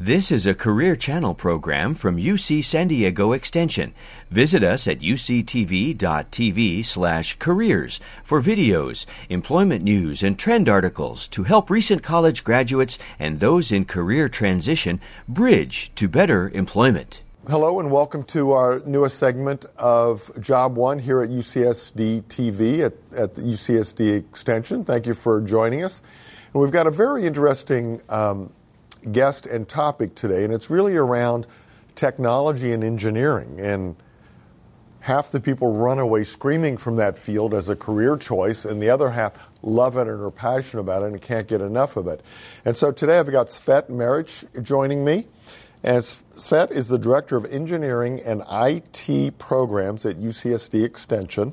This is a Career Channel program from UC San Diego Extension. Visit us at uctv.tv slash careers for videos, employment news, and trend articles to help recent college graduates and those in career transition bridge to better employment. Hello and welcome to our newest segment of Job One here at UCSD TV at, at the UCSD Extension. Thank you for joining us. And we've got a very interesting um, guest and topic today, and it's really around technology and engineering. And half the people run away screaming from that field as a career choice, and the other half love it and are passionate about it and can't get enough of it. And so today I've got Svet Maric joining me. And Svet is the Director of Engineering and IT Programs at UCSD Extension.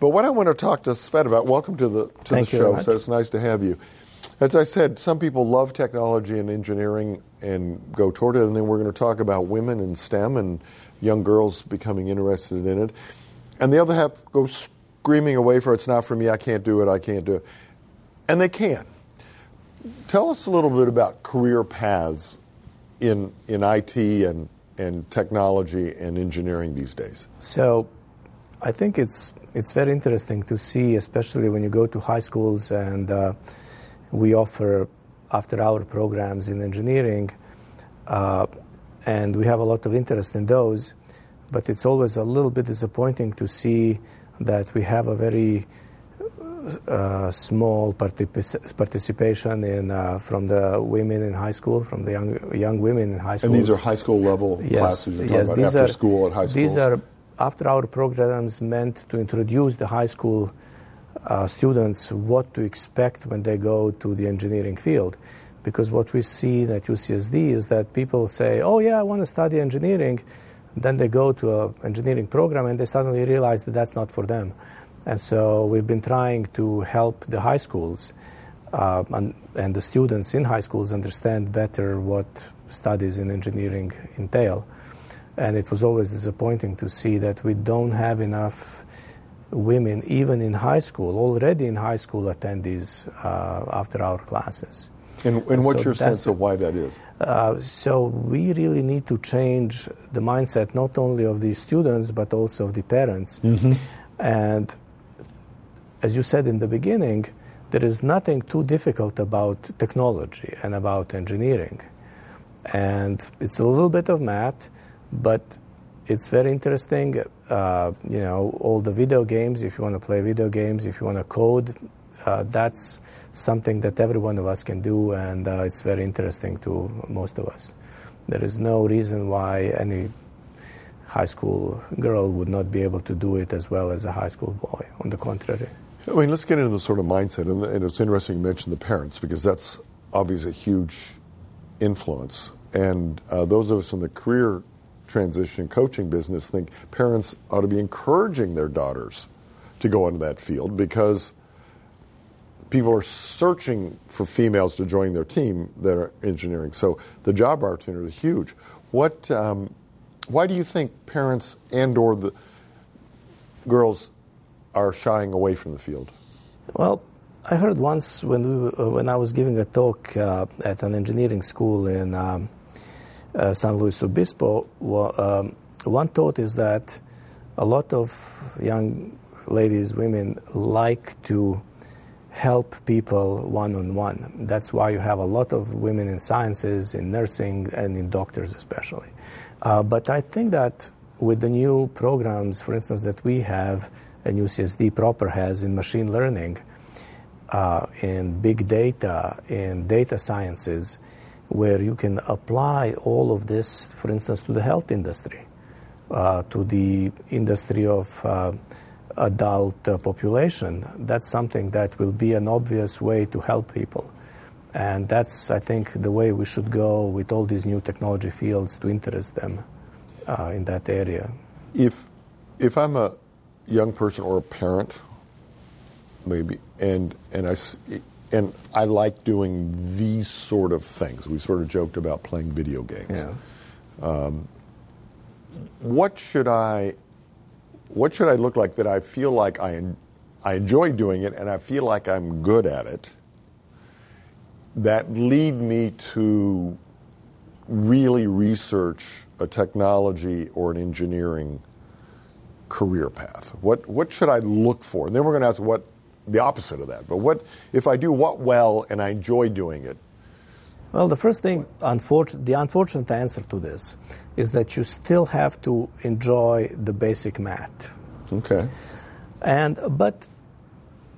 But what I want to talk to Svet about, welcome to the, to the show, so it's nice to have you. As I said, some people love technology and engineering and go toward it, and then we're going to talk about women in STEM and young girls becoming interested in it. And the other half go screaming away for it's not for me, I can't do it, I can't do it. And they can. Tell us a little bit about career paths in, in IT and, and technology and engineering these days. So I think it's, it's very interesting to see, especially when you go to high schools and uh, we offer after hour programs in engineering, uh, and we have a lot of interest in those. But it's always a little bit disappointing to see that we have a very uh, small particip- participation in uh, from the women in high school, from the young young women in high school. And these are high school level yes, classes you're yes, talking about these after are, school at high schools. These are after hour programs meant to introduce the high school uh, students what to expect when they go to the engineering field. Because what we see at UCSD is that people say, oh, yeah, I want to study engineering. Then they go to an engineering program and they suddenly realize that that's not for them. And so we've been trying to help the high schools uh, and, and the students in high schools understand better what studies in engineering entail. And it was always disappointing to see that we don't have enough women, even in high school, already in high school, attendees uh, after our classes. And, and what's so your sense of why that is? Uh, so we really need to change the mindset not only of the students but also of the parents. Mm-hmm. And as you said in the beginning, there is nothing too difficult about technology and about engineering. And it's a little bit of math, but it's very interesting. Uh, you know, all the video games, if you want to play video games, if you want to code, uh, that's something that every one of us can do, and uh, it's very interesting to most of us. There is no reason why any high school girl would not be able to do it as well as a high school boy. On the contrary. I mean, let's get into the sort of mindset, and, and it's interesting you mention the parents because that's obviously a huge influence. And uh, those of us in the career transition coaching business think parents ought to be encouraging their daughters to go into that field because people are searching for females to join their team that are engineering. So the job opportunity is huge. What, um, why do you think parents and or the girls are shying away from the field? Well, I heard once when we, uh, when I was giving a talk uh, at an engineering school in um, uh, San Luis Obispo, um, one thought is that a lot of young ladies, women, like to help people one on one. That's why you have a lot of women in sciences, in nursing, and in doctors especially. Uh, but I think that with the new programs, for instance, that we have, and UCSD proper has in machine learning, uh, in big data, in data sciences, where you can apply all of this, for instance, to the health industry, uh, to the industry of uh, adult uh, population. That's something that will be an obvious way to help people. And that's, I think, the way we should go with all these new technology fields to interest them uh, in that area. If, if I'm a young person or a parent, maybe, and, and I, and I like doing these sort of things. We sort of joked about playing video games. Yeah. Um, what should I what should I look like that I feel like I I enjoy doing it and I feel like I'm good at it that lead me to really research a technology or an engineering career path? What, what should I look for? And then we're going to ask what the opposite of that. But what if I do what well and I enjoy doing it? Well, the first thing, unfortunate, the unfortunate answer to this is that you still have to enjoy the basic math. Okay. And but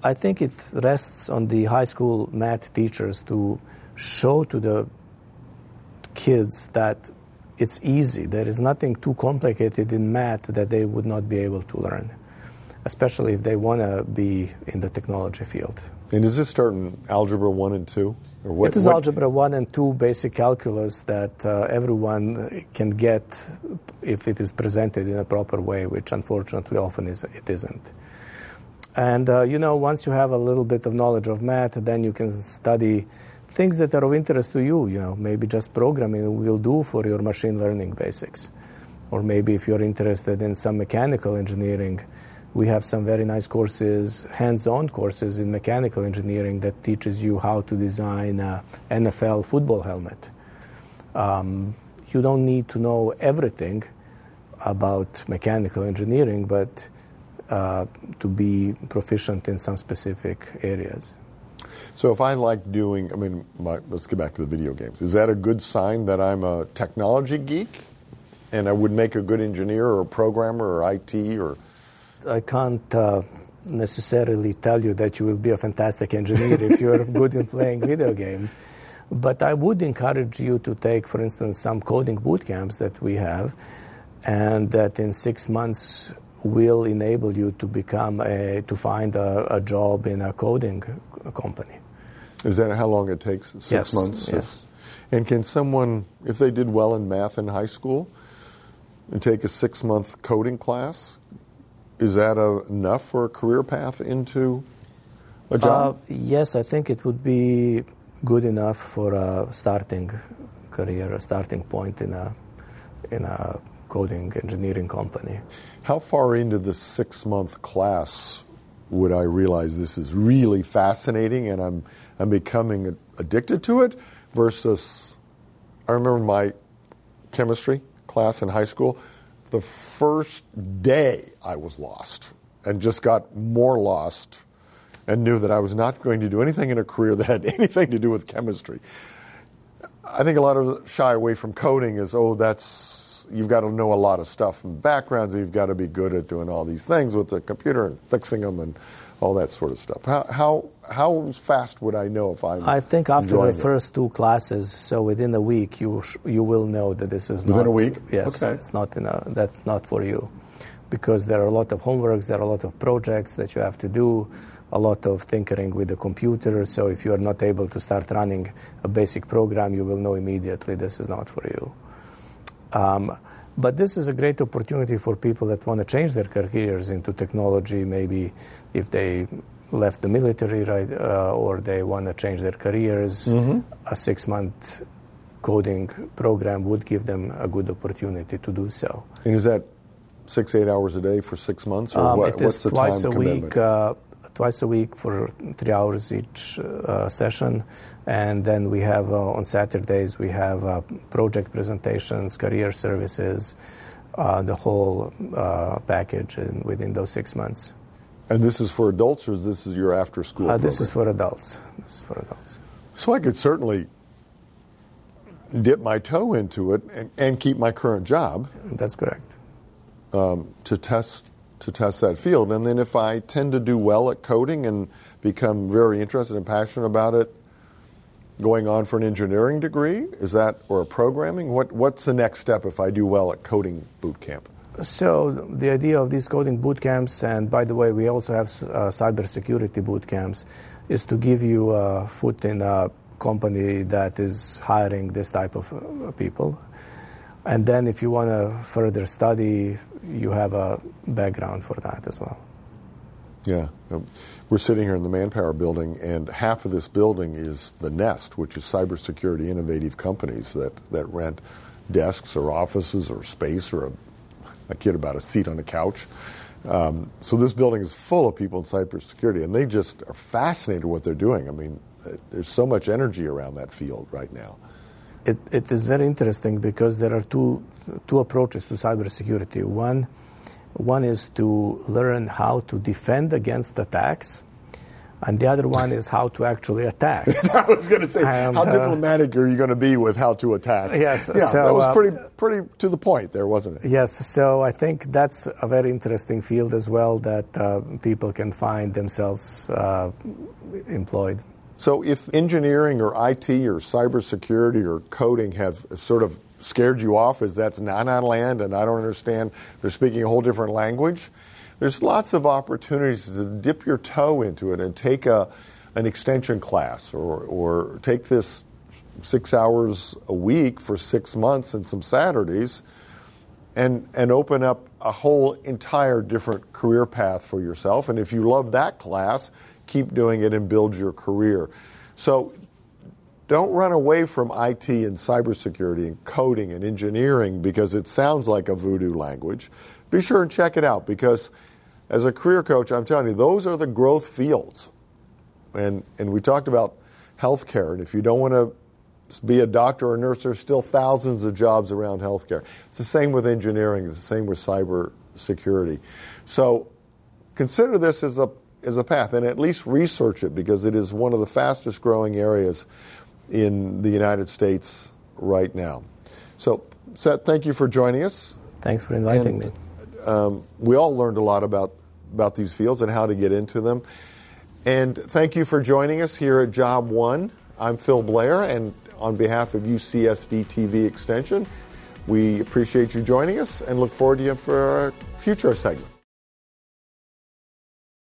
I think it rests on the high school math teachers to show to the kids that it's easy. There is nothing too complicated in math that they would not be able to learn, especially if they want to be in the technology field. And is this start in algebra one and two? Or what, it is what? algebra one and two basic calculus that uh, everyone can get if it is presented in a proper way, which unfortunately often is, it isn't. And uh, you know, once you have a little bit of knowledge of math, then you can study things that are of interest to you. You know, maybe just programming will do for your machine learning basics, or maybe if you're interested in some mechanical engineering, we have some very nice courses, hands-on courses in mechanical engineering that teaches you how to design a NFL football helmet. Um, you don't need to know everything about mechanical engineering, but uh, to be proficient in some specific areas. So if I like doing, I mean, my, let's get back to the video games. Is that a good sign that I'm a technology geek, and I would make a good engineer or a programmer or IT or? I can't uh, necessarily tell you that you will be a fantastic engineer if you're good in playing video games. But I would encourage you to take, for instance, some coding boot camps that we have, and that in six months will enable you to become a, to find a, a job in a coding company. Is that how long it takes? Six yes, months? Yes. And can someone, if they did well in math in high school, and take a six month coding class, is that a, enough for a career path into a job? Uh, yes, I think it would be good enough for a starting career, a starting point in a in a coding engineering company. How far into the six month class would I realize this is really fascinating and I'm, I'm becoming addicted to it versus I remember my chemistry class in high school. The first day I was lost and just got more lost and knew that I was not going to do anything in a career that had anything to do with chemistry. I think a lot of shy away from coding is, oh, that's you've got to know a lot of stuff from backgrounds. And you've got to be good at doing all these things with the computer and fixing them and all that sort of stuff. How how how fast would I know if I'm? I think after the it? first two classes, so within a week, you sh- you will know that this is within not, a week. Yes, okay. it's not in a, that's not for you, because there are a lot of homeworks, there are a lot of projects that you have to do, a lot of tinkering with the computer. So if you are not able to start running a basic program, you will know immediately this is not for you. Um, but this is a great opportunity for people that want to change their careers into technology, maybe if they left the military, right, uh, or they want to change their careers. Mm-hmm. A six month coding program would give them a good opportunity to do so. And is that six, eight hours a day for six months? Or um, what, it is twice a week. Uh, twice a week for three hours each uh, session. And then we have uh, on Saturdays, we have uh, project presentations, career services, uh, the whole uh, package in, within those six months. And this is for adults, or this is your after school? Uh, this is for adults. This is for adults. So I could certainly dip my toe into it and, and keep my current job. That's correct. Um, to test to test that field. And then if I tend to do well at coding and become very interested and passionate about it, going on for an engineering degree, is that or a programming? What what's the next step if I do well at coding boot camp? So the idea of these coding boot camps, and by the way, we also have uh, cybersecurity boot camps, is to give you a foot in a company that is hiring this type of uh, people. And then, if you want to further study, you have a background for that as well. Yeah. We're sitting here in the Manpower building, and half of this building is the Nest, which is cybersecurity innovative companies that, that rent desks or offices or space or a, a kid about a seat on a couch. Um, so this building is full of people in cybersecurity, and they just are fascinated with what they're doing. I mean, uh, there's so much energy around that field right now. It, it is very interesting because there are two two approaches to cybersecurity. One one is to learn how to defend against attacks, and the other one is how to actually attack. I was going to say, And, how uh, diplomatic are you going to be with how to attack? Yes, yeah, so, that was uh, pretty pretty to the point there, wasn't it? Yes, so I think that's a very interesting field as well that uh, people can find themselves uh, employed. So, if engineering or IT or cybersecurity or coding have sort of scared you off as that's not on land and I don't understand, they're speaking a whole different language, there's lots of opportunities to dip your toe into it and take a, an extension class or, or take this six hours a week for six months and some Saturdays and, and open up a whole entire different career path for yourself. And if you love that class, keep doing it and build your career. So don't run away from IT and cybersecurity and coding and engineering because it sounds like a voodoo language. Be sure and check it out because as a career coach, I'm telling you, those are the growth fields. And, and we talked about healthcare. And if you don't want to be a doctor or a nurse, there's still thousands of jobs around healthcare. It's the same with engineering, it's the same with cybersecurity. So consider this as a, as a path and at least research it because it is one of the fastest growing areas in the United States right now. So, Svet, thank you for joining us. Thanks for inviting And, me. Um, we all learned a lot about, about these fields and how to get into them. And thank you for joining us here at Job One. I'm Phil Blair, and on behalf of UCSD TV Extension, we appreciate you joining us and look forward to you for our future segment.